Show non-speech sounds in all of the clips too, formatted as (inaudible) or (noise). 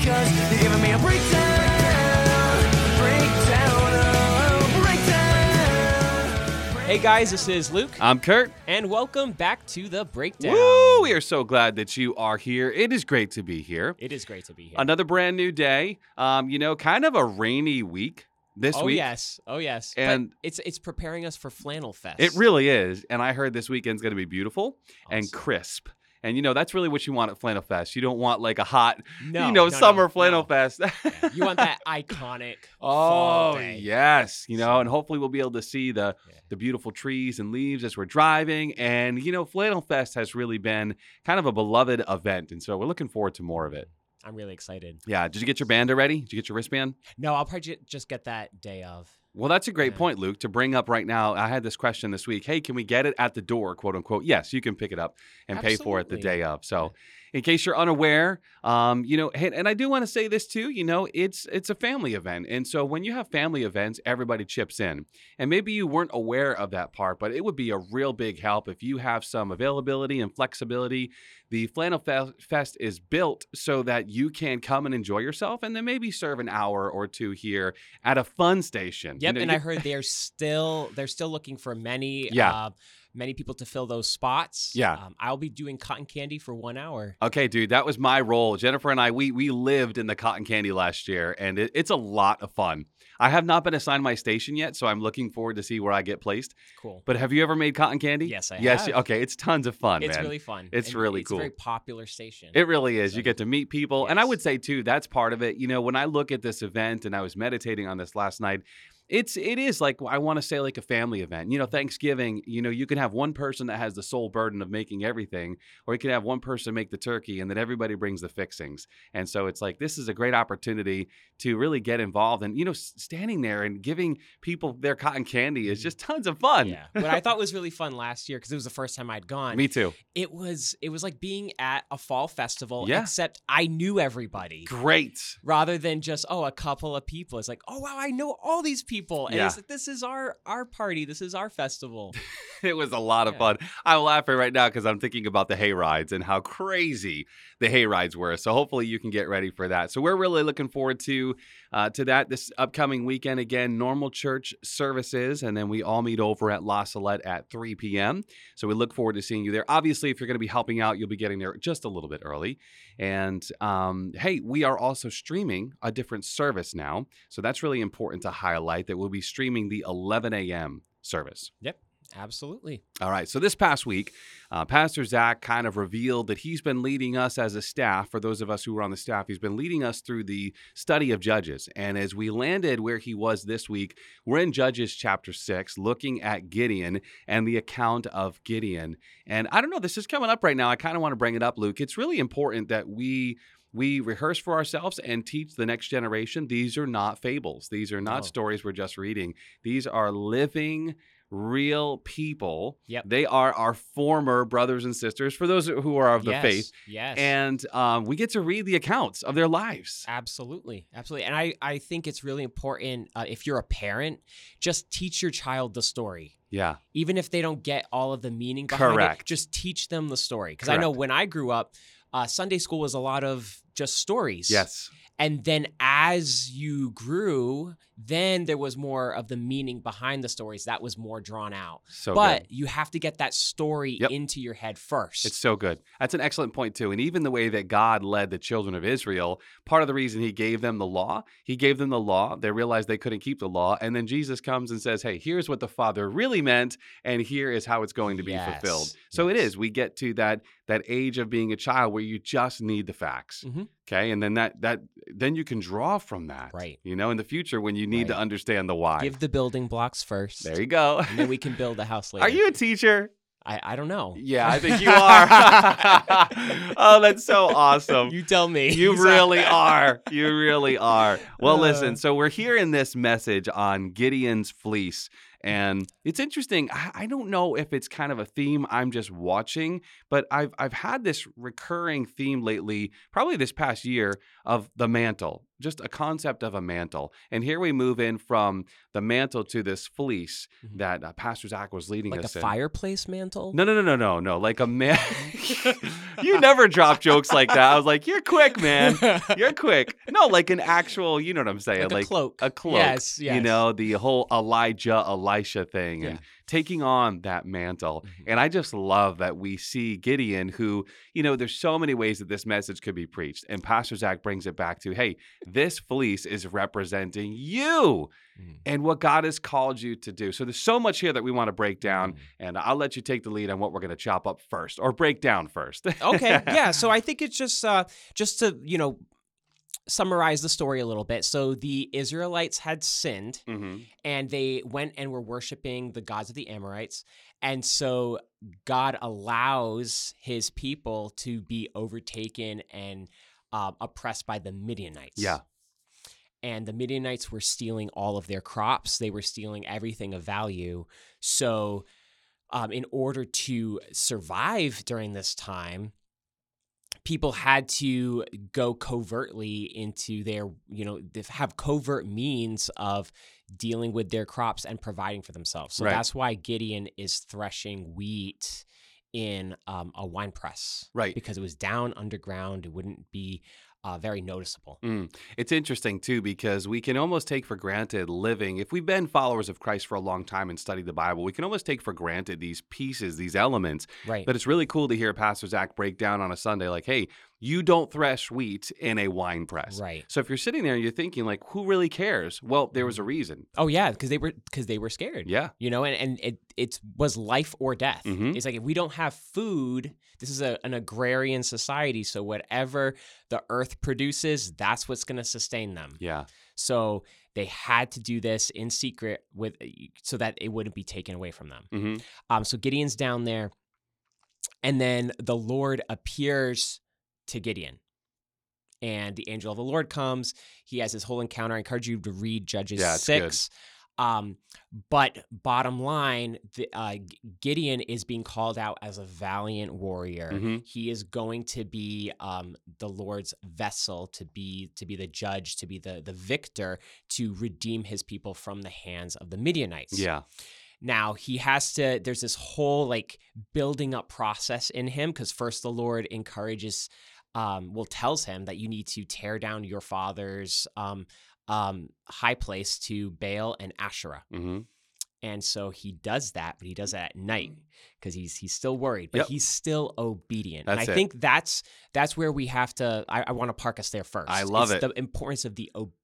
because you're giving me a breakdown, breakdown, oh, breakdown. Hey guys, this is Luke, I'm Kurt. and welcome back to the breakdown. Woo! We are so glad that you are here. It is great to be here. It is great to be here. Another brand new day. Um, you know, kind of a rainy week this oh week. yes, oh yes, But And- it's it's preparing us for Flannel Fest. It really is. And I heard this weekend's going to be beautiful and Awesome. crisp. And you know, that's really what you want at Flannel Fest. You don't want like a hot, no, you know, no, summer no, Flannel. Fest. Yeah, You want that iconic (laughs) oh, fall Oh yes, you know, So- and hopefully we'll be able to see the Yeah. the beautiful trees and leaves as we're driving. And you know, Flannel Fest has really been kind of a beloved event, and so we're looking forward to more of it. I'm really excited. Yeah, did you get your banda ready? Did you get your wristband? No, I'll probably just get that day of. Well, that's a great Yeah. point, Luke, to bring up right now. I had this question this week. Hey, can we get it at the door, quote unquote? Yes, you can pick it up and pay for it the day of. So, in case you're unaware, um, you know, hey, and I do want to say this too. You know, it's it's a family event, and so when you have family events, everybody chips in. And maybe you weren't aware of that part, but it would be a real big help if you have some availability and flexibility. The Flannel Fest is built so that you can come and enjoy yourself, and then maybe serve an hour or two here at a fun station. You Yep, know, and you- I (laughs) heard they're still they're still looking for many Yeah. uh, many people to fill those spots. Yeah. um, I'll be doing cotton candy for one hour. Okay, dude, that was my role. Jennifer and I, we we lived in the cotton candy last year, and it, it's a lot of fun. I have not been assigned my station yet, so I'm looking forward to see where I get placed. Cool. But have you ever made cotton candy? Yes, I have. yes. have. Okay, it's tons of fun, it's man. really fun. It's and really it's cool. It's a very popular station. It really is. So- You get to meet people. And I would say too, that's part of it. You know, when I look at this event and I was meditating on this last night, it's it is like I want to say like a family event. You know, Thanksgiving, you know, you can have one person that has the sole burden of making everything, or you can have one person make the turkey and then everybody brings the fixings. And so it's like this is a great opportunity to really get involved and you know, standing there and giving people their cotton candy is mm-hmm. just tons of fun. yeah. what I (laughs) thought was really fun last year because it was the first time I'd gone. Me too. It was it was like being at a fall festival, Yeah. except I knew everybody. Great. Rather than just oh a couple of people, it's like oh wow I know all these people, and Yeah. it's like this is our our party, this is our festival. (laughs) it was a lot of Yeah. fun. I'm laughing right now because I'm thinking about the hay rides and how crazy the hay rides were. So hopefully you can get ready for that. So we're really looking forward to uh, to that this upcoming weekend. Again, normal church services, and then we all meet over at La Salette at 3 p.m. So we look forward to seeing you there. Obviously, if you're going to be helping out, you'll be getting there just a little bit early. And um, hey, we are also streaming a different service now. So that's really important to highlight that we'll be streaming the 11 a.m. service. Absolutely. All right. So this past week, uh, Pastor Zach kind of revealed that he's been leading us as a staff. For those of us who were on the staff, he's been leading us through the study of Judges. And as we landed where he was this week, we're in Judges chapter six, looking at Gideon and the account of Gideon. And I don't know, this is coming up right now. I kind of want to bring it up, Luke. It's really important that we we rehearse for ourselves and teach the next generation. These are not fables. These are not No. stories we're just reading. These are living, real people. Yep. They are our former brothers and sisters, for those who are of the yes. faith. Yes. And um, we get to read the accounts of their lives. Absolutely, absolutely, and I I think it's really important uh, if you're a parent, just teach your child the story. Yeah. even if they don't get all of the meaning behind Correct. it, just teach them the story. Because I know when I grew up, uh, Sunday school was a lot of just stories. Yes. And then as you grew, then there was more of the meaning behind the stories that was more drawn out. So but good. you have to get that story Yep. into your head first. It's so good. That's an excellent point, too. And even the way that God led the children of Israel, part of the reason he gave them the law, he gave them the law. They realized they couldn't keep the law. And then Jesus comes and says, Hey, here's what the Father really meant, and here is how it's going to be fulfilled. So it yes. is. We get to that that age of being a child where you just need the facts. Mhm. Okay. And then that that then you can draw from that. Right. You know, in the future when you need to understand the why. Give the building blocks first. there you go. and then we can build a house (laughs) later. Are you a teacher? I, I don't know. Yeah, I think you (laughs) are. (laughs) oh, that's so awesome. You tell me. You really are. You really are. Well, Uh. listen, so we're here in this message on Gideon's fleece. And it's interesting. I, I don't know if it's kind of a theme I'm just watching, but I've I've had this recurring theme lately, probably this past year, of the mantle, just a concept of a mantle. And here we move in from the mantle to this fleece Mhm. that uh, Pastor Zach was leading Like a us in. fireplace mantle? No, no, no, no, no, no. Like a man. (laughs) (laughs) you never drop jokes like that. I was like, you're quick, man. (laughs) You're quick. No, like an actual. You know what I'm saying? like, a cloak. a cloak. Yes, yes. You know, the whole Elijah, Elisha thing and Yeah. Taking on that mantle. Mhm. And I just love that we see Gideon, who, you know, there's so many ways that this message could be preached. And Pastor Zach brings it back to, hey, this fleece is representing you Mm. and what God has called you to do. So there's so much here that we want to break down. Mm. And I'll let you take the lead on what we're going to chop up first or break down first. okay (laughs) yeah so i think it's just uh just to you know summarize the story a little bit. So the israelites had sinned hmm and they went and were worshiping the gods of the amorites. And so god allows his people to be overtaken and um, oppressed by the midianites. Yeah. and the midianites were stealing all of their crops. They were stealing everything of value. So um, in order to survive during this time people had to go covertly into their you know have covert means of dealing with their crops and providing for themselves so Right. that's why gideon is threshing wheat in um, a wine press Right. because it was down underground it wouldn't be uh, very noticeable Mm. It's interesting too because we can almost take for granted living. If we've been followers of Christ for a long time and studied the Bible, we can almost take for granted these pieces, these elements. right But it's really cool to hear Pastor Zach break down on a Sunday, like, "Hey, you don't thresh wheat in a wine press." right So if you're sitting there and you're thinking, like, "Who really cares?" Well, there was a reason. oh yeah because they were because they were scared Yeah. you know and, and it it was life or death Mhm. it's like if we don't have food this is a, an agrarian society so whatever the earth produces that's what's going to sustain them Yeah. so they had to do this in secret with so that it wouldn't be taken away from them hmm um so gideon's down there and then the lord appears to gideon and the angel of the lord comes he has his whole encounter i encourage you to read judges Yeah, it's good. 6 um but bottom line the, uh, gideon is being called out as a valiant warrior Mhm. he is going to be um, the lord's vessel to be to be the judge to be the the victor to redeem his people from the hands of the midianites Yeah. now he has to, there's this whole like building up process in him because first the Lord encourages, um, well, tells him that you need to tear down your father's um, um, high place to Baal and Asherah. hmm And so he does that, but he does that at night because he's he's still worried, but Yep. he's still obedient. That's and I it. think that's that's where we have to. I, I want to park us there first. I love It's it. The importance of the obedience.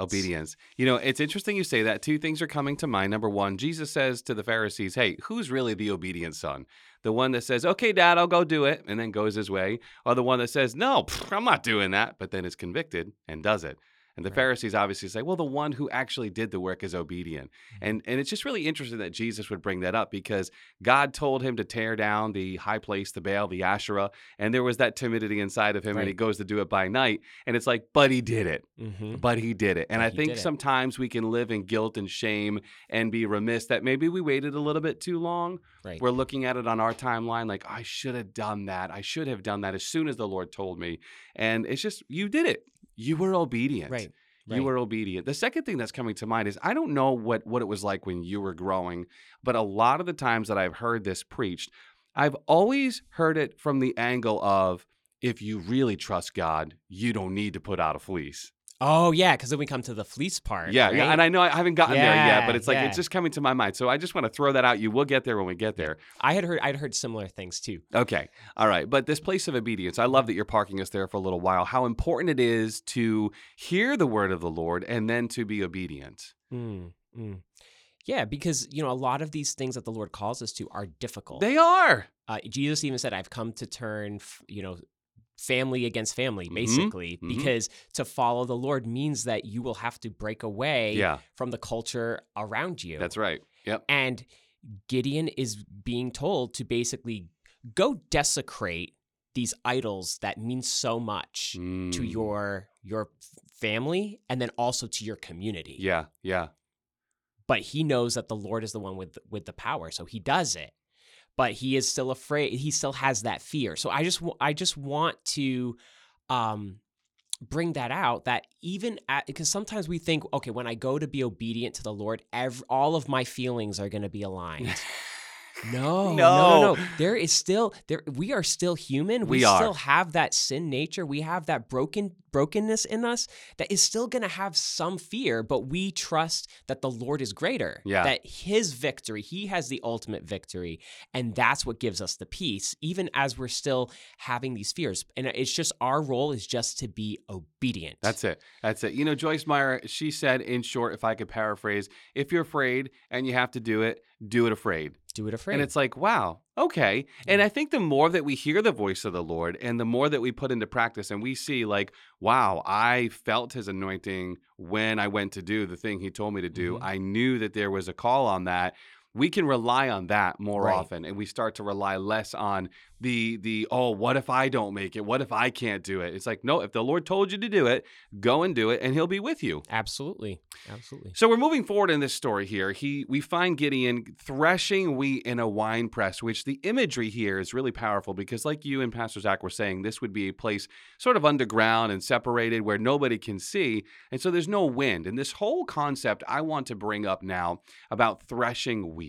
Obedience. You know, it's interesting you say that. Two things are coming to mind. Number one, Jesus says to the Pharisees, Hey, who's really the obedient son? The one that says, Okay, dad, I'll go do it, and then goes his way, or the one that says, No, pff, I'm not doing that, but then is convicted and does it. And the Right. Pharisees obviously say, well, the one who actually did the work is obedient. Mm-hmm. And and it's just really interesting that Jesus would bring that up because God told him to tear down the high place, the Baal, the Asherah, and there was that timidity inside of him, and he goes to do it by night. And it's like, but he did it hmm but he did it. And But I think sometimes we can live in guilt and shame and be remiss that maybe we waited a little bit too long. Right. We're looking at it on our timeline like, I should have done that. I should have done that as soon as the Lord told me. And it's just, you did it. You were obedient. Right. You were obedient. The second thing that's coming to mind is I don't know what, what it was like when you were growing, but a lot of the times that I've heard this preached, I've always heard it from the angle of if you really trust God, you don't need to put out a fleece. Oh yeah, because then we come to the fleece part. Yeah, yeah, and I know I haven't gotten there yet, but it's like yeah. it's just coming to my mind. So I just want to throw that out. You will get there when we get there. I had heard I'd heard similar things too. Okay, all right. But this place of obedience, I love that you're parking us there for a little while. How important it is to hear the word of the Lord and then to be obedient. Mm, mm. Yeah, because you know a lot of these things that the Lord calls us to are difficult. They are. uh, Jesus even said, "I've come to turn, you know, family against family, Mhm, basically, mhm. because to follow the Lord means that you will have to break away Yeah, from the culture around you. that's right. Yep. And Gideon is being told to basically go desecrate these idols that mean so much to Mm. your your family and then also to your community. Yeah, yeah. but he knows that the Lord is the one with with the power, so he does it. But he is still afraid. He still has that fear. So I just I just want to um bring that out that even at because sometimes we think okay when I go to be obedient to the Lord ev- all of my feelings are going to be aligned. (laughs) No, no, no, No. no. There is still there. We are still human. We, We still have that sin nature. We have that broken brokenness in us that is still going to have some fear. But we trust that the Lord is greater. Yeah. That His victory, He has the ultimate victory, and that's what gives us the peace, even as we're still having these fears. And it's just our role is just to be obedient. That's it. That's it. You know, Joyce Meyer, she said, in short, if I could paraphrase, if you're afraid and you have to do it, do it afraid. Do it afraid. And it's like, wow, okay. And I think the more that we hear the voice of the Lord and the more that we put into practice and we see, like, wow, I felt his anointing when I went to do the thing he told me to do. Mhm. I knew that there was a call on that. We can rely on that more Right. often and we start to rely less on the the oh what if I don't make it? What if I can't do it? It's like no, if the Lord told you to do it, go and do it and he'll be with you. absolutely, absolutely. So we're moving forward in this story here. He we find Gideon threshing wheat in a wine press, which the imagery here is really powerful because like you and Pastor Zach were saying, this would be a place sort of underground and separated where nobody can see. And so there's no wind. And this whole concept I want to bring up now about threshing wheat.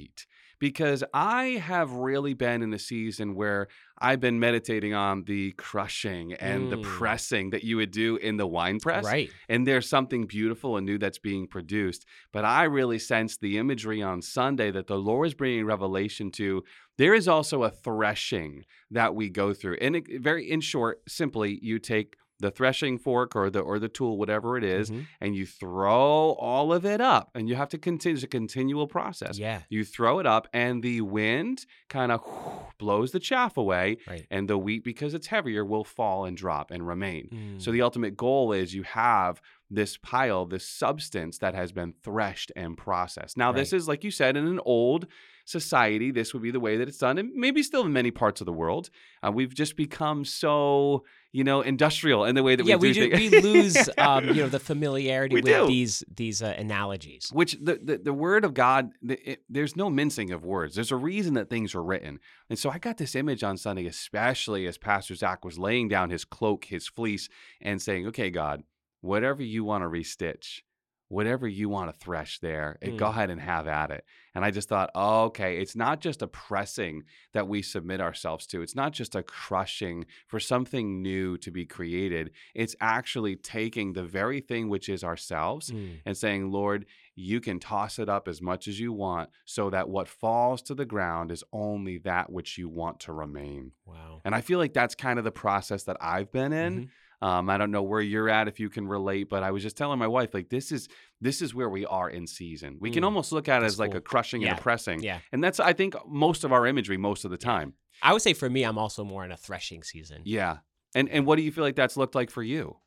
Because I have really been in a season where I've been meditating on the crushing and the Mm. pressing that you would do in the wine press Right. and there's something beautiful and new that's being produced. But I really sense the imagery on Sunday that the Lord is bringing revelation to. There is also a threshing that we go through, and it, very in short, simply you take the threshing fork or the or the tool, whatever it is, Mhm. and you throw all of it up, and you have to continue. It's a continual process. Yeah. You throw it up, and the wind kind of (laughs) blows the chaff away, Right. and the wheat, because it's heavier, will fall and drop and remain. Mm. So the ultimate goal is you have this pile, this substance that has been threshed and processed. Now, this is, like you said, in an old society, this would be the way that it's done, and maybe still in many parts of the world. Uh, we've just become so, you know, industrial in the way that yeah, we we do ju- things. we (laughs) lose um, you know the familiarity We with do. these these uh, analogies. Which the, the the word of God, the, it, there's no mincing of words. There's a reason that things are written, and so I got this image on Sunday, especially as Pastor Zach was laying down his cloak, his fleece, and saying, "Okay, God, whatever you want to restitch, whatever you want to thresh there, eh, go Mm. ahead and have at it." And I just thought, oh, okay, it's not just a pressing that we submit ourselves to. It's not just a crushing for something new to be created. It's actually taking the very thing which is ourselves Mm. and saying, Lord, you can toss it up as much as you want so that what falls to the ground is only that which you want to remain. Wow. And I feel like that's kind of the process that I've been in. Mhm. Um, I don't know where you're at if you can relate, but I was just telling my wife, like, this is this is where we are in season. We can Mm. almost look at it as like cool. a crushing and Yeah. a pressing. Yeah. And that's I think most of our imagery most of the time. I would say for me, I'm also more in a threshing season. Yeah. And and what do you feel like that's looked like for you?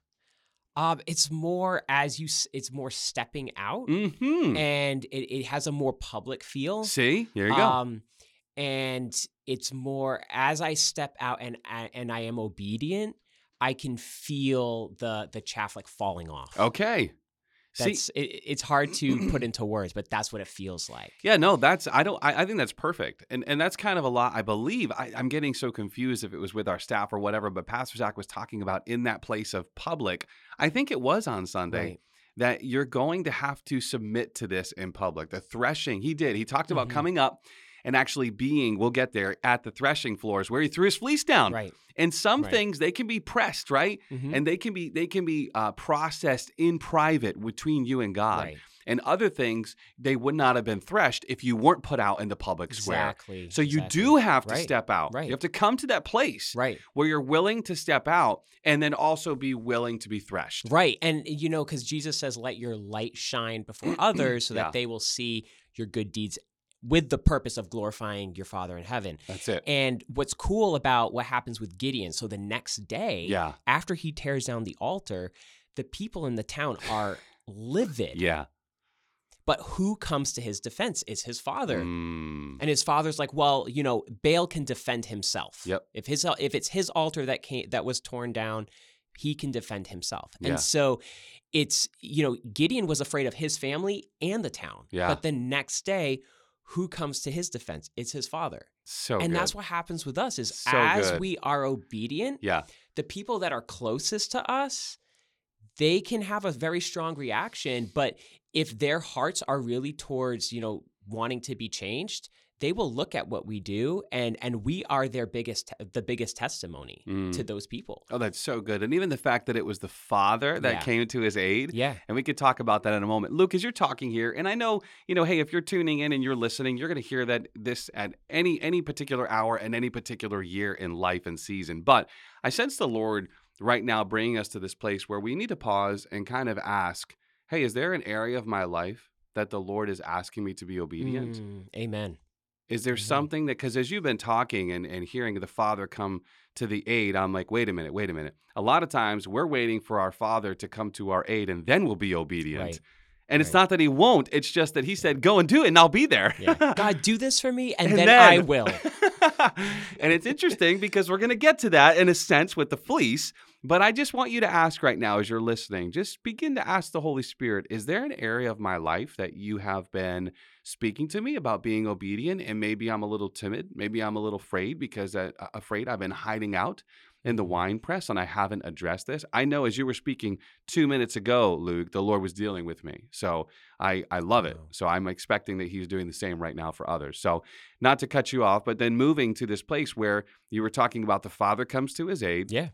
Um, it's more as you, it's more stepping out, Mm-hmm. and it, it has a more public feel. See? There you go. Um, and it's more as I step out and and I am obedient, I can feel the the chaff like falling off. okay. See, it, it's hard to put (clears throat) into words, but that's what it feels like. Yeah, no, that's I don't I, I think that's perfect. And and that's kind of a lot I believe. I, I'm getting so confused if it was with our staff or whatever, but Pastor Zach was talking about in that place of public. I think it was on Sunday Right. that you're going to have to submit to this in public. The threshing, he did. He talked about Mhm. coming up and actually being, we'll get there, at the threshing floors where he threw his fleece down. Right. And some Right. things they can be pressed, right? Mhm. And they can be they can be uh, processed in private between you and God right. and other things they would not have been threshed if you weren't put out in the public square. Exactly. So you exactly. do have to Right, step out. right. You have to come to that place Right. where you're willing to step out and then also be willing to be threshed. Right. And you know, because Jesus says, let your light shine before (clears throat) others so Yeah. that they will see your good deeds with the purpose of glorifying your Father in heaven. That's it. And what's cool about what happens with Gideon, so the next day, Yeah. after he tears down the altar, the people in the town are livid. Yeah. But who comes to his defense is his father. Mm. And his father's like, well, you know, Baal can defend himself. Yep. If his if it's his altar that came that was torn down, he can defend himself. Yeah. And so it's, you know, Gideon was afraid of his family and the town. Yeah. But the next day, who comes to his defense? It's his father. So and good. that's what happens with us is So as good. we are obedient, yeah. the people that are closest to us, they can have a very strong reaction. But if their hearts are really towards, you know, wanting to be changed, they will look at what we do and and we are their biggest the biggest testimony Mm. to those people. Oh, that's so good. And even the fact that it was the father that Yeah. came to his aid. Yeah. And we could talk about that in a moment. Luke, as you're talking here, and I know, you know, hey, if you're tuning in and you're listening, you're going to hear that this at any any particular hour and any particular year in life and season. But I sense the Lord right now bringing us to this place where we need to pause and kind of ask, hey, is there an area of my life that the Lord is asking me to be obedient? Mm, amen. Is there Mhm. something that, because as you've been talking and, and hearing the Father come to the aid, I'm like, wait a minute, wait a minute. A lot of times we're waiting for our Father to come to our aid and then we'll be obedient. Right. And it's not that He won't, it's just that He said, go and do it and I'll be there. Yeah. (laughs) God, do this for me and, And then, I (laughs) will. and it's interesting because we're going to get to that in a sense with the fleece. But I just want you to ask right now as you're listening, just begin to ask the Holy Spirit, is there an area of my life that you have been speaking to me about being obedient? And maybe I'm a little timid. Maybe I'm a little afraid because uh, afraid I've been hiding out in the wine press and I haven't addressed this. I know as you were speaking two minutes ago, Luke, the Lord was dealing with me. So I, I love it. So I'm expecting that He's doing the same right now for others. So not to cut you off, but then moving to this place where you were talking about the Father comes to his aid. Yeah.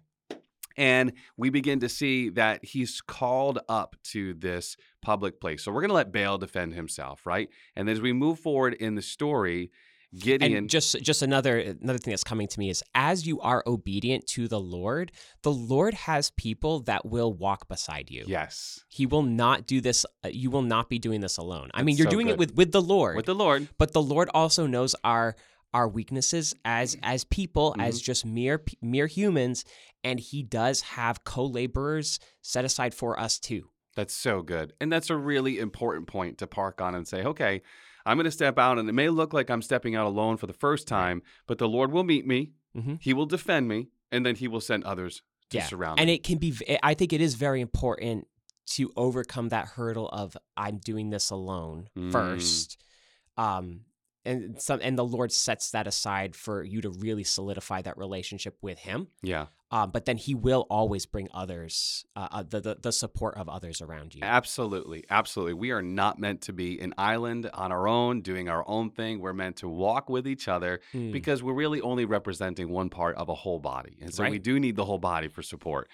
And we begin to see that he's called up to this public place. So we're going to let Baal defend himself, right? And as we move forward in the story, Gideon. And just just another another thing that's coming to me is as you are obedient to the Lord, the Lord has people that will walk beside you. yes, He will not do this. uh, You will not be doing this alone. I mean, you're so doing good. it with with the Lord, with the Lord. but the Lord also knows our our weaknesses as Mm-hmm. as people, as just mere mere humans, and He does have co-laborers set aside for us too. That's so good. And that's a really important point to park on and say, okay, I'm going to step out, and it may look like I'm stepping out alone for the first time, but the Lord will meet me, Mhm. He will defend me, and then He will send others to Yeah. surround and me. And it can be. I think it is very important to overcome that hurdle of i'm doing this alone Mm. first um and some and the lord sets that aside for you to really solidify that relationship with him yeah. Um, but then he will always bring others uh, uh, the, the the support of others around you Absolutely. Absolutely. We are not meant to be an island on our own, doing our own thing. We're meant to walk with each other Mm. because we're really only representing one part of a whole body. And so we do need the whole body for support.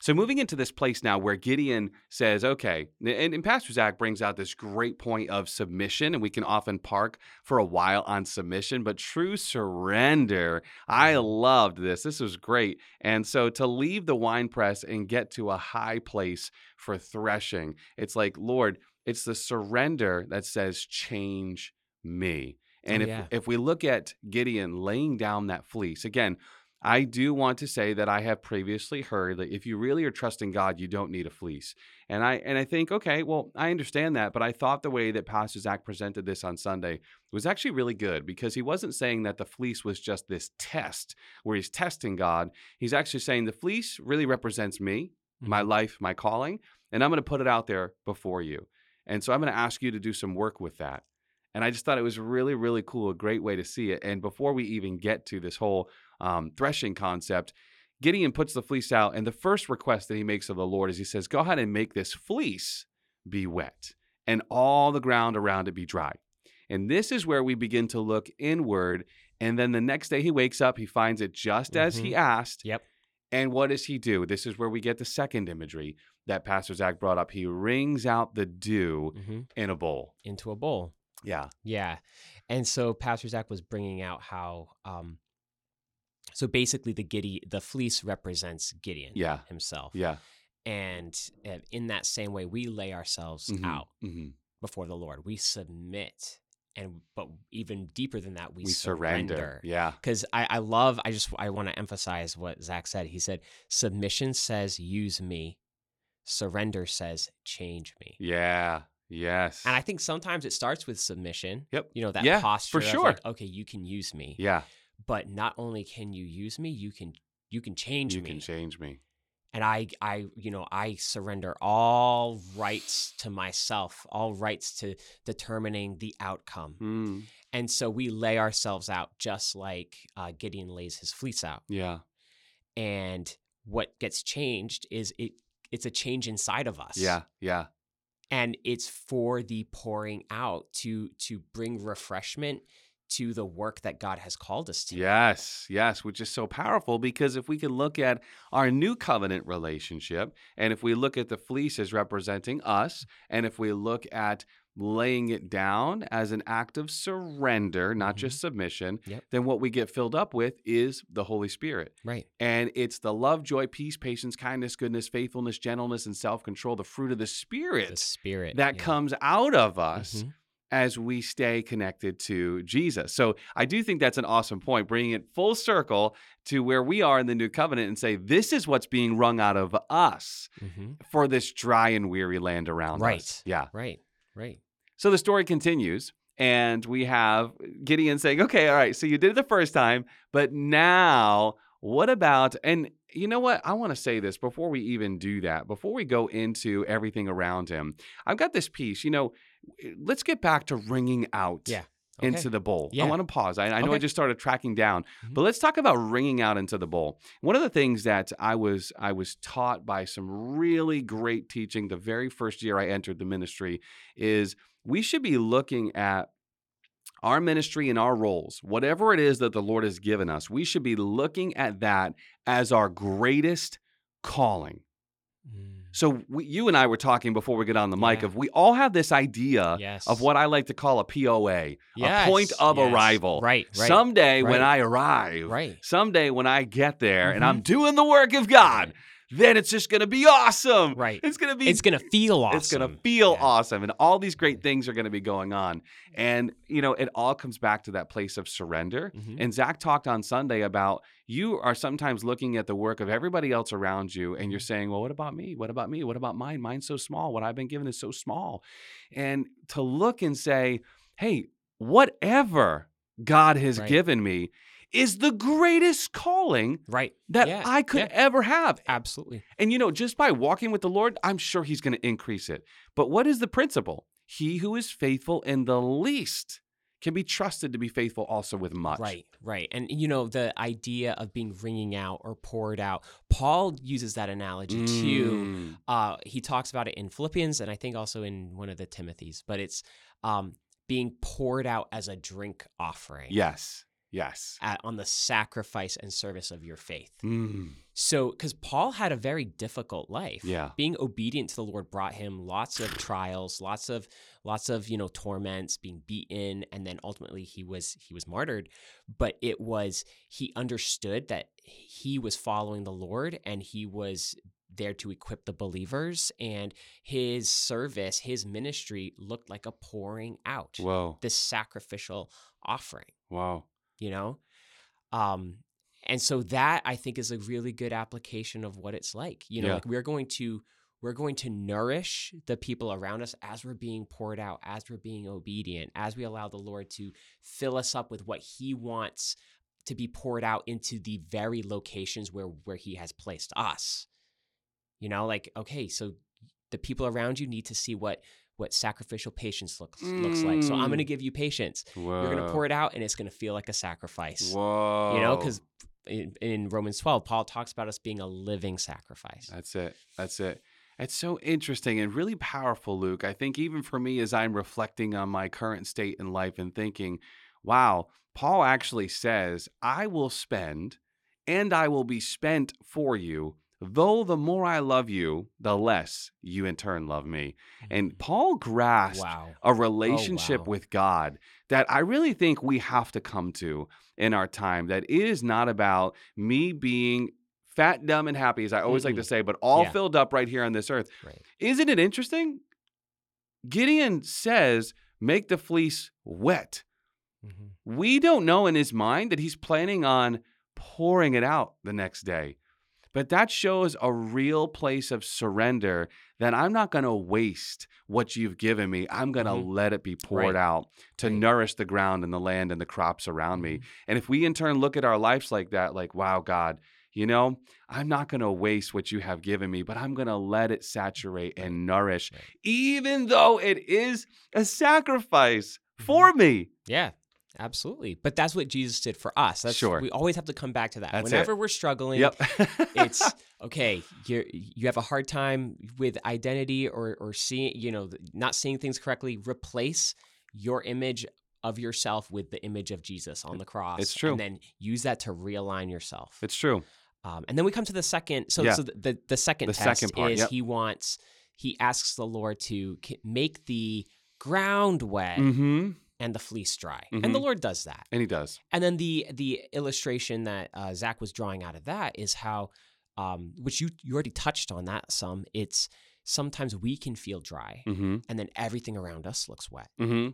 So moving into this place now where Gideon says, okay, and, and Pastor Zach brings out this great point of submission, and we can often park for a while on submission, but true surrender. I mm-hmm. loved this. This was great. And so to leave the wine press and get to a high place for threshing, it's like, Lord, it's the surrender that says, change me. Oh, and Oh, if, if we look at Gideon laying down that fleece, again, I do want to say that I have previously heard that if you really are trusting God, you don't need a fleece. And I and I think, okay, well, I understand that, but I thought the way that Pastor Zach presented this on Sunday was actually really good because he wasn't saying that the fleece was just this test where he's testing God. He's actually saying the fleece really represents me, my Mhm. life, my calling, and I'm going to put it out there before you. And so I'm going to ask you to do some work with that. And I just thought it was really, really cool, a great way to see it. And before we even get to this whole um, threshing concept, Gideon puts the fleece out. And the first request that he makes of the Lord is he says, Go ahead and make this fleece be wet and all the ground around it be dry. And this is where we begin to look inward. And then the next day he wakes up, he finds it just as he asked. Yep. And what does he do? This is where we get the second imagery that Pastor Zach brought up. He wrings out the dew Mhm. in a bowl. into a bowl Yeah. Yeah. And so Pastor Zach was bringing out how, um, so basically the Giddy, the fleece represents Gideon Yeah. himself. Yeah. And uh, in that same way, we lay ourselves Mhm. out Mhm. before the Lord. We submit. And, but even deeper than that, we, We surrender. surrender. Yeah. Because I, I love, I just, I want to emphasize what Zach said. He said, submission says, use me. Surrender says, change me. Yeah. Yes. And I think sometimes it starts with submission. Yep. You know, that Yeah, for posture of sure. like, okay, you can use me. yeah. But not only can you use me, you can you can change You me. You can change me. and I I you know I surrender all rights to myself, all rights to determining the outcome. Mm, And so we lay ourselves out just like uh, Gideon lays his fleece out. yeah. And what gets changed is it it's a change inside of us. Yeah. Yeah. And it's for the pouring out to to bring refreshment to the work that God has called us to. Yes, yes, which is so powerful because if we can look at our new covenant relationship, and if we look at the fleece as representing us, and if we look at laying it down as an act of surrender, not Mhm. just submission, Yep. then what we get filled up with is the Holy Spirit. Right. And it's the love, joy, peace, patience, kindness, goodness, faithfulness, gentleness, and self control, the fruit of the The Spirit spirit that yeah. comes out of us Mhm. as we stay connected to Jesus. So I do think that's an awesome point, bringing it full circle to where we are in the new covenant and say, this is what's being wrung out of us Mhm. for this dry and weary land around us. Right. Yeah. Right. Right. So the story continues. And we have Gideon saying, okay, all right, so you did it the first time, but now what about, and you know what? I want to say this before we even do that, before we go into everything around him. I've got this piece, you know, let's get back to wringing out Yeah. into the bowl. I want to pause. I, I know I just started tracking down, Mhm. but let's talk about wringing out into the bowl. One of the things that I was I was taught by some really great teaching the very first year I entered the ministry is we should be looking at our ministry and our roles, whatever it is that the Lord has given us, we should be looking at that as our greatest calling. Mm. So we, you and I were talking before we get on the mic Yeah. of we all have this idea Yes. of what I like to call a POA, a point of yes. arrival. Right. Right. Someday when. I arrive, Right. someday when I get there and Mhm. I'm doing the work of God, then it's just going to be awesome. Right. It's going to be It's gonna feel awesome. it's going to feel Yeah. awesome and all these great things are going to be going on. And you know, it all comes back to that place of surrender. Mhm. And Zach talked on Sunday about you are sometimes looking at the work of everybody else around you and Mm-hmm. you're saying, well, what about me? What about me? What about mine? Mine's so small. What I've been given is so small. And to look and say, hey, whatever God has Right. given me is the greatest calling Right. that Yeah, I could yeah. ever have. Absolutely. And you know, just by walking with the Lord, I'm sure He's going to increase it. But what is the principle? He who is faithful in the least can be trusted to be faithful also with much. Right, right. And you know, the idea of being wringing out or poured out, Paul uses that analogy too. Mm. Uh, he talks about it in Philippians and I think also in one of the Timothys, but it's um, being poured out as a drink offering Yes. Yes. at, on the sacrifice and service of your faith. Mm. So, because Paul had a very difficult life. Yeah. Being obedient to the Lord brought him lots of trials, lots of lots of you know torments, being beaten, and then ultimately he was he was martyred. But it was he understood that he was following the Lord and he was there to equip the believers, and his service, his ministry looked like a pouring out, Whoa. this sacrificial offering Wow. You know um and so that i think is a really good application of what it's like you know Yeah. like we're going to we're going to nourish the people around us as we're being poured out as we're being obedient as we allow the lord to fill us up with what he wants to be poured out into the very locations where where he has placed us you know like okay so the people around you need to see what what sacrificial patience looks looks like so i'm going to Mm. give you patience Whoa. you're going to pour it out and it's going to feel like a sacrifice. Whoa. You know, because in, in Romans 12, Paul talks about us being a living sacrifice. That's it. That's it. It's so interesting and really powerful, Luke. I think even for me, as I'm reflecting on my current state in life and thinking, wow, Paul actually says, I will spend and I will be spent for you, though the more I love you, the less you in turn love me. And Paul grasped wow. a relationship wow. with God that I really think we have to come to in our time. That it is not about me being fat, dumb, and happy, as I always like to say, but all Yeah. filled up right here on this earth. Right. Isn't it interesting? Gideon says, make the fleece wet. Mhm. We don't know in his mind that he's planning on pouring it out the next day. But that shows a real place of surrender that I'm not going to waste what you've given me. I'm going to Mhm. let it be poured Right. out to Right. nourish the ground and the land and the crops around me. Mhm. And if we in turn look at our lives like that, like, wow, God, you know, I'm not going to waste what you have given me, but I'm going to let it saturate and nourish, Right. even though it is a sacrifice Mm-hmm. for me. Yeah, absolutely. But that's what Jesus did for us. That's, Sure. We always have to come back to that. That's it. Whenever we're struggling, Yep. it's (laughs) okay. You you have a hard time with identity or or seeing you know not seeing things correctly. Replace your image of yourself with the image of Jesus on the cross. It's true. And then use that to realign yourself. it's true. Um, and then we come to the second. So, Yeah. so the, the the second The test second part, is yep. he wants he asks the Lord to make the ground wet Mm-hmm. And the fleece dry, and the Mhm. Lord does that. And he does. And then the the illustration that uh, Zach was drawing out of that is how, um, which you you already touched on that some. It's sometimes we can feel dry, Mm-hmm. and then everything around us looks wet, Mm-hmm.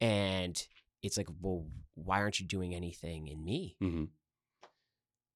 and it's like, well, why aren't you doing anything in me? Mm-hmm.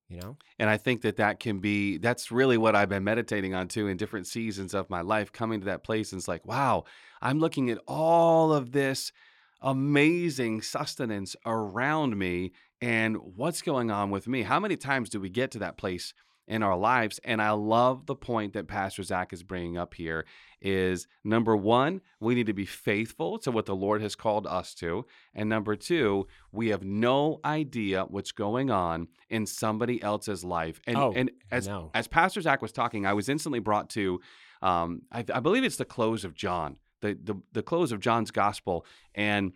You know? And I think that that can be, that's really what I've been meditating on too in different seasons of my life, coming to that place. And it's like, wow, I'm looking at all of this amazing sustenance around me and what's going on with me. How many times do we get to that place in our lives? And I love the point that Pastor Zach is bringing up here is number one, we need to be faithful to what the Lord has called us to. And number two, we have no idea what's going on in somebody else's life. And Oh, and as no. as Pastor Zach was talking, I was instantly brought to um, I, I believe it's the close of John, the, the the close of John's gospel, and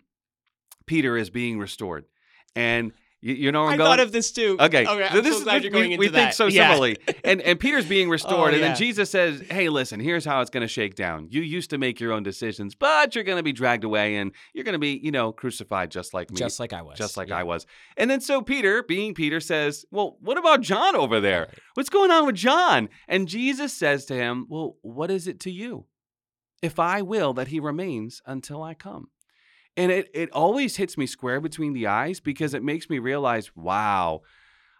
Peter is being restored. And you, you know I'm I going? thought of this too. Okay, okay. so I'm this so is glad we, you're going we, into we that. think so Yeah. similarly, and and Peter's being (laughs) oh, restored, Oh, and yeah. then Jesus says, "Hey, listen, here's how it's going to shake down. You used to make your own decisions, but you're going to be dragged away, and you're going to be, you know, crucified just like me, Just like I was. just like Yeah. I was." And then so Peter, being Peter, says, "Well, what about John over there? What's going on with John?" And Jesus says to him, "Well, what is it to you? If I will that he remains until I come." And it, it always hits me square between the eyes because it makes me realize, wow,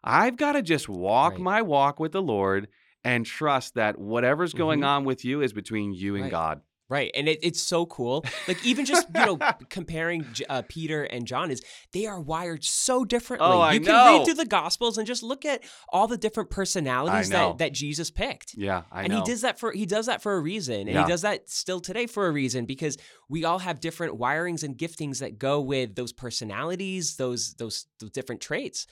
I've got to just walk Right. my walk with the Lord and trust that whatever's going Mhm. on with you is between you and Right. God. Right, and it, it's so cool. Like even just you know (laughs) comparing uh, Peter and John is they are wired so differently. Oh, I you can know. read through the Gospels and just look at all the different personalities that, that Jesus picked. Yeah, I and know. he does that for he does that for a reason, and Yeah. he does that still today for a reason because we all have different wirings and giftings that go with those personalities, those those, those different traits.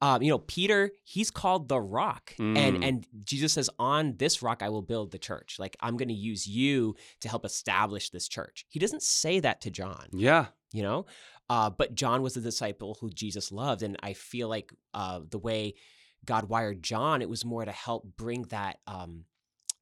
Um, you know, Peter, he's called the rock. Mm. And and Jesus says, On this rock I will build the church. Like I'm gonna use you to help establish this church. He doesn't say that to John, yeah, you know? Uh, but John was the disciple who Jesus loved. And I feel like uh the way God wired John, it was more to help bring that um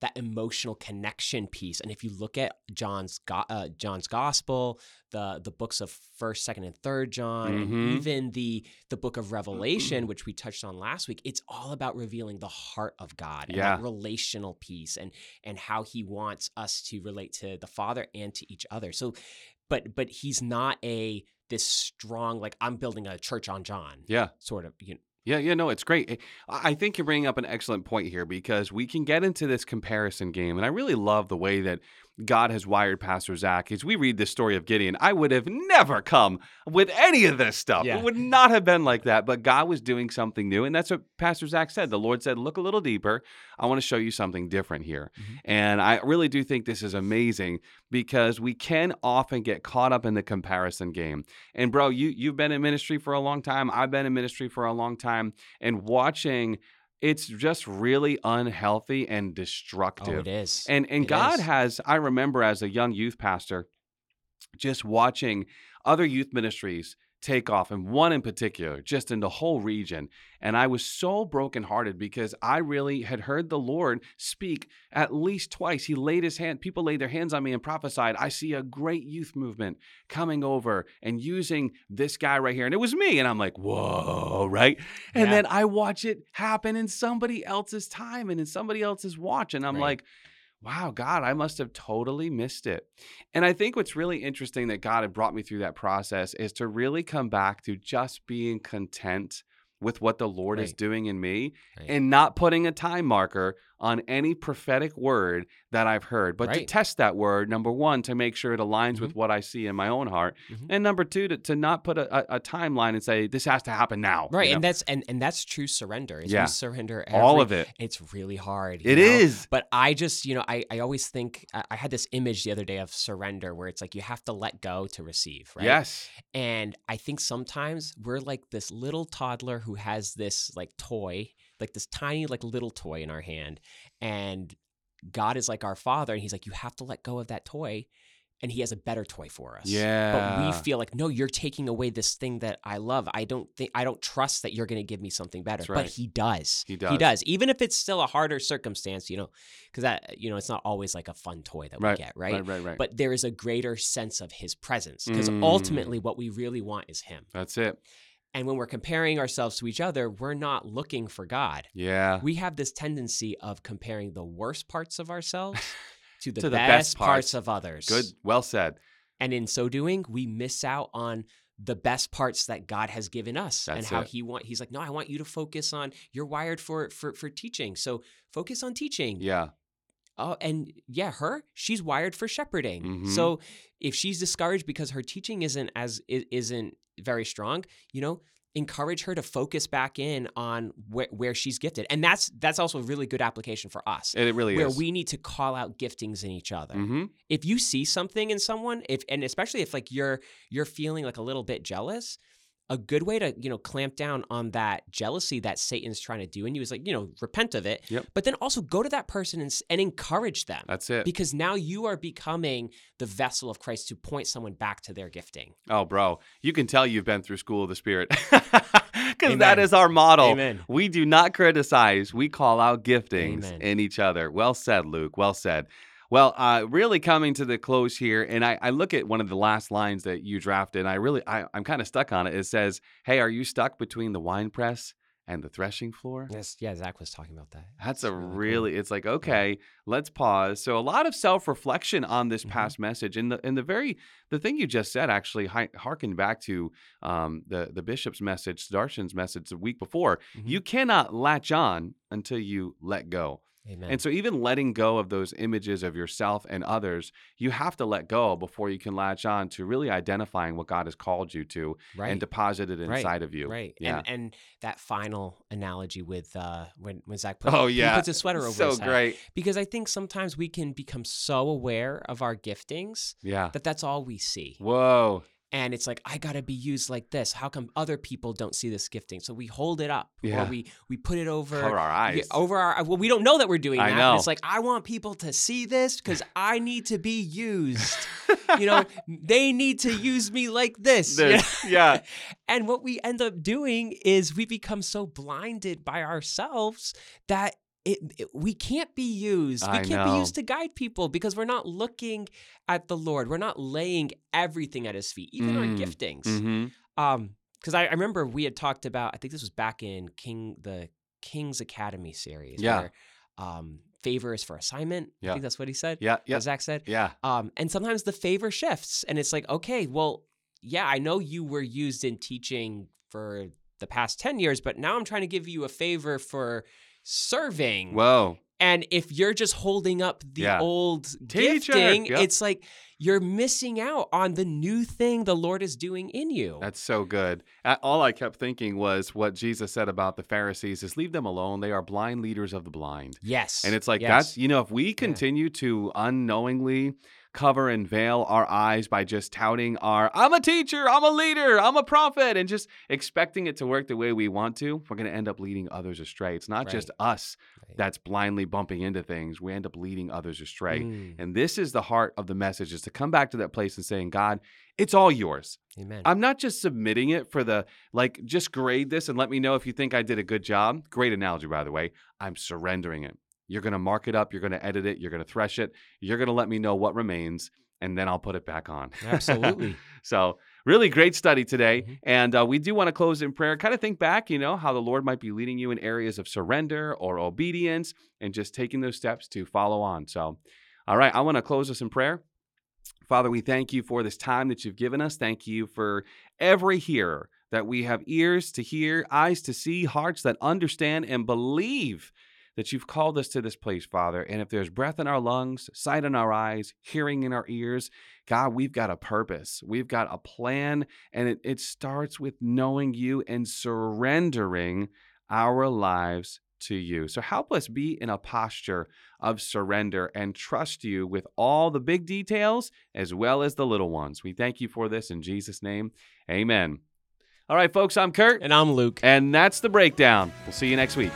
that emotional connection piece. And if you look at John's uh, John's gospel, the the books of First, Second, and Third John, Mhm. and even the the book of Revelation, which we touched on last week, it's all about revealing the heart of God and Yeah. that relational piece and and how He wants us to relate to the Father and to each other. So, but but He's not a this strong like I'm building a church on John yeah. sort of you know, Yeah, yeah, no, it's great. Eh, I I think you're bringing up an excellent point here because we can get into this comparison game, and I really love the way that God has wired Pastor Zach. As we read this story of Gideon, I would have never come with any of this stuff. Yeah. It would not have been like that, but God was doing something new, and that's what Pastor Zach said. The Lord said, "Look a little deeper. I want to show you something different here." Mhm. And I really do think this is amazing because we can often get caught up in the comparison game. And bro, you you've been in ministry for a long time. I've been in ministry for a long time and watching it's just really unhealthy and destructive. oh it is And and It God is. has I remember as a young youth pastor just watching other youth ministries take off and one in particular just in the whole region and I was so brokenhearted because I really had heard the Lord speak at least twice he laid his hand people laid their hands on me and prophesied I see a great youth movement coming over and using this guy right here and it was me and I'm like whoa right and Yeah. then I watch it happen in somebody else's time and in somebody else's watch and I'm Right. like wow, God, I must have totally missed it. And I think what's really interesting that God had brought me through that process is to really come back to just being content with what the Lord is doing in me Right. and not putting a time marker on any prophetic word that I've heard, but to test that word, number one, to make sure it aligns Mhm. with what I see in my own heart, Mhm. and number two, to, to not put a, a, a timeline and say, this has to happen now. you Right, know? and that's and and that's true surrender. Is Yeah. surrender all of it. It's really hard. It know? is. But I just, you know, I, I always think I, I had this image the other day of surrender where it's like you have to let go to receive, right? Yes. And I think sometimes we're like this little toddler who has this like toy, like this tiny like little toy in our hand, and God is like our father, and He's like, you have to let go of that toy, and He has a better toy for us. Yeah. But we feel like, no, you're taking away this thing that I love. I don't think I don't trust that you're going to give me something better. Right. But he does. He does. He does. does. Even if it's still a harder circumstance, you know, because that, you know, it's not always like a fun toy that Right, we get, right? Right, right, right. But there is a greater sense of his presence because Mm. ultimately what we really want is him. That's it. And when we're comparing ourselves to each other, we're not looking for God. Yeah. We have this tendency of comparing the worst parts of ourselves (laughs) to the, To the best, best parts. parts. of others. Good. Well said. And in so doing, we miss out on the best parts that God has given us and how it. he want he's like, "No, I want you to focus on you're wired for for for teaching. So focus on teaching." Yeah. Oh, and yeah, her, she's wired for shepherding. Mhm. So if she's discouraged because her teaching isn't as isn't very strong, you know, encourage her to focus back in on where, where she's gifted. And that's that's also a really good application for us. And It really where is. Where we need to call out giftings in each other hmm if you see something in someone if and especially if like you're you're feeling like a little bit jealous a good way to you know clamp down on that jealousy that satan's trying to do in you is like you know repent of it Yep. but then also go to that person and, and encourage them That's it. because now you are becoming the vessel of christ to point someone back to their gifting Oh, bro, you can tell you've been through School of the Spirit (laughs) because that is our model. Amen. We do not criticize, we call out giftings Amen. in each other. Well said, Luke. Well said. Well, uh, really coming to the close here, and I, I look at one of the last lines that you drafted, and I really, I, I'm kind of stuck on it. It says, "Hey, are you stuck between the wine press and the threshing floor?" yes yeah zach was talking about that That's a It's cool. really, it's like, okay, let's pause. So a lot of self-reflection on this Mhm. past message. And the and the very the thing you just said actually hi- harkened back to um, the the bishop's message, Darshan's message the week before. Mhm. You cannot latch on until you let go. Amen And so even letting go of those images of yourself and others, you have to let go before you can latch on to really identifying what God has called you to right and deposited Right, inside of you. Right. Yeah. And and that final analogy with uh when when Zach puts Oh (laughs) yeah. puts his sweater over so his head. great. Because I think sometimes we can become so aware of our giftings Yeah. that that's all we see. Whoa. And it's like I got to be used like this. How come other people don't see this gifting? So we hold it up Yeah. or we we put it over Cover our yeah, eyes. over our well we don't know that we're doing I that. know. It's like I want people to see this cuz (laughs) I need to be used. you know, they need to use me like this. (laughs) This- yeah. And what we end up doing is we become so blinded by ourselves that it, it- we can't be used. We I can't be used to guide people because we're not looking at the Lord. We're not laying everything at His feet, even our Mm. giftings. hmm Um, because I, I remember we had talked about. I think this was back in King the King's Academy series. Yeah. Where, um, favor is for assignment. I Yeah. think that's what he said. Yeah. Yeah. Zach said. Yeah. Um, and sometimes the favor shifts, and it's like, okay, well, yeah, I know you were used in teaching for the past 10 years, but now I'm trying to give you a favor for serving. Whoa. and if you're just holding up the Yeah. old Teacher, gifting, yep. it's like you're missing out on the new thing the Lord is doing in you. That's so good. All I kept thinking was what Jesus said about the Pharisees is leave them alone. They are blind leaders of the blind. yes. And it's like yes. that's you know if we continue to unknowingly cover and veil our eyes by just touting our I'm a teacher, I'm a leader, I'm a prophet and just expecting it to work the way we want to, we're going to end up leading others astray. It's not just us Right. that's blindly bumping into things. We end up leading others astray. Mm, And this is the heart of the message is to come back to that place and saying, God, it's all yours. amen. I'm not just submitting it for the like just grade this and let me know if you think I did a good job. Great analogy by the way. I'm surrendering it. You're going to mark it up, you're going to edit it, you're going to thresh it. You're going to let me know what remains and then I'll put it back on. Absolutely. (laughs) so, really great study today. Mhm. And uh, we do want to close in prayer. Kind of think back, you know, how the Lord might be leading you in areas of surrender or obedience and just taking those steps to follow on. So, all right, I want to close us in prayer. Father, we thank you for this time that you've given us. Thank you for every hearer that we have ears to hear, eyes to see, hearts that understand and believe that you've called us to this place, Father. And if there's breath in our lungs, sight in our eyes, hearing in our ears, God, we've got a purpose. We've got a plan. And it, it starts with knowing you and surrendering our lives to you. So help us be in a posture of surrender and trust you with all the big details as well as the little ones. We thank you for this in Jesus' name. Amen. All right, folks, I'm Kurt, And I'm Luke. and that's the breakdown. We'll see you next week.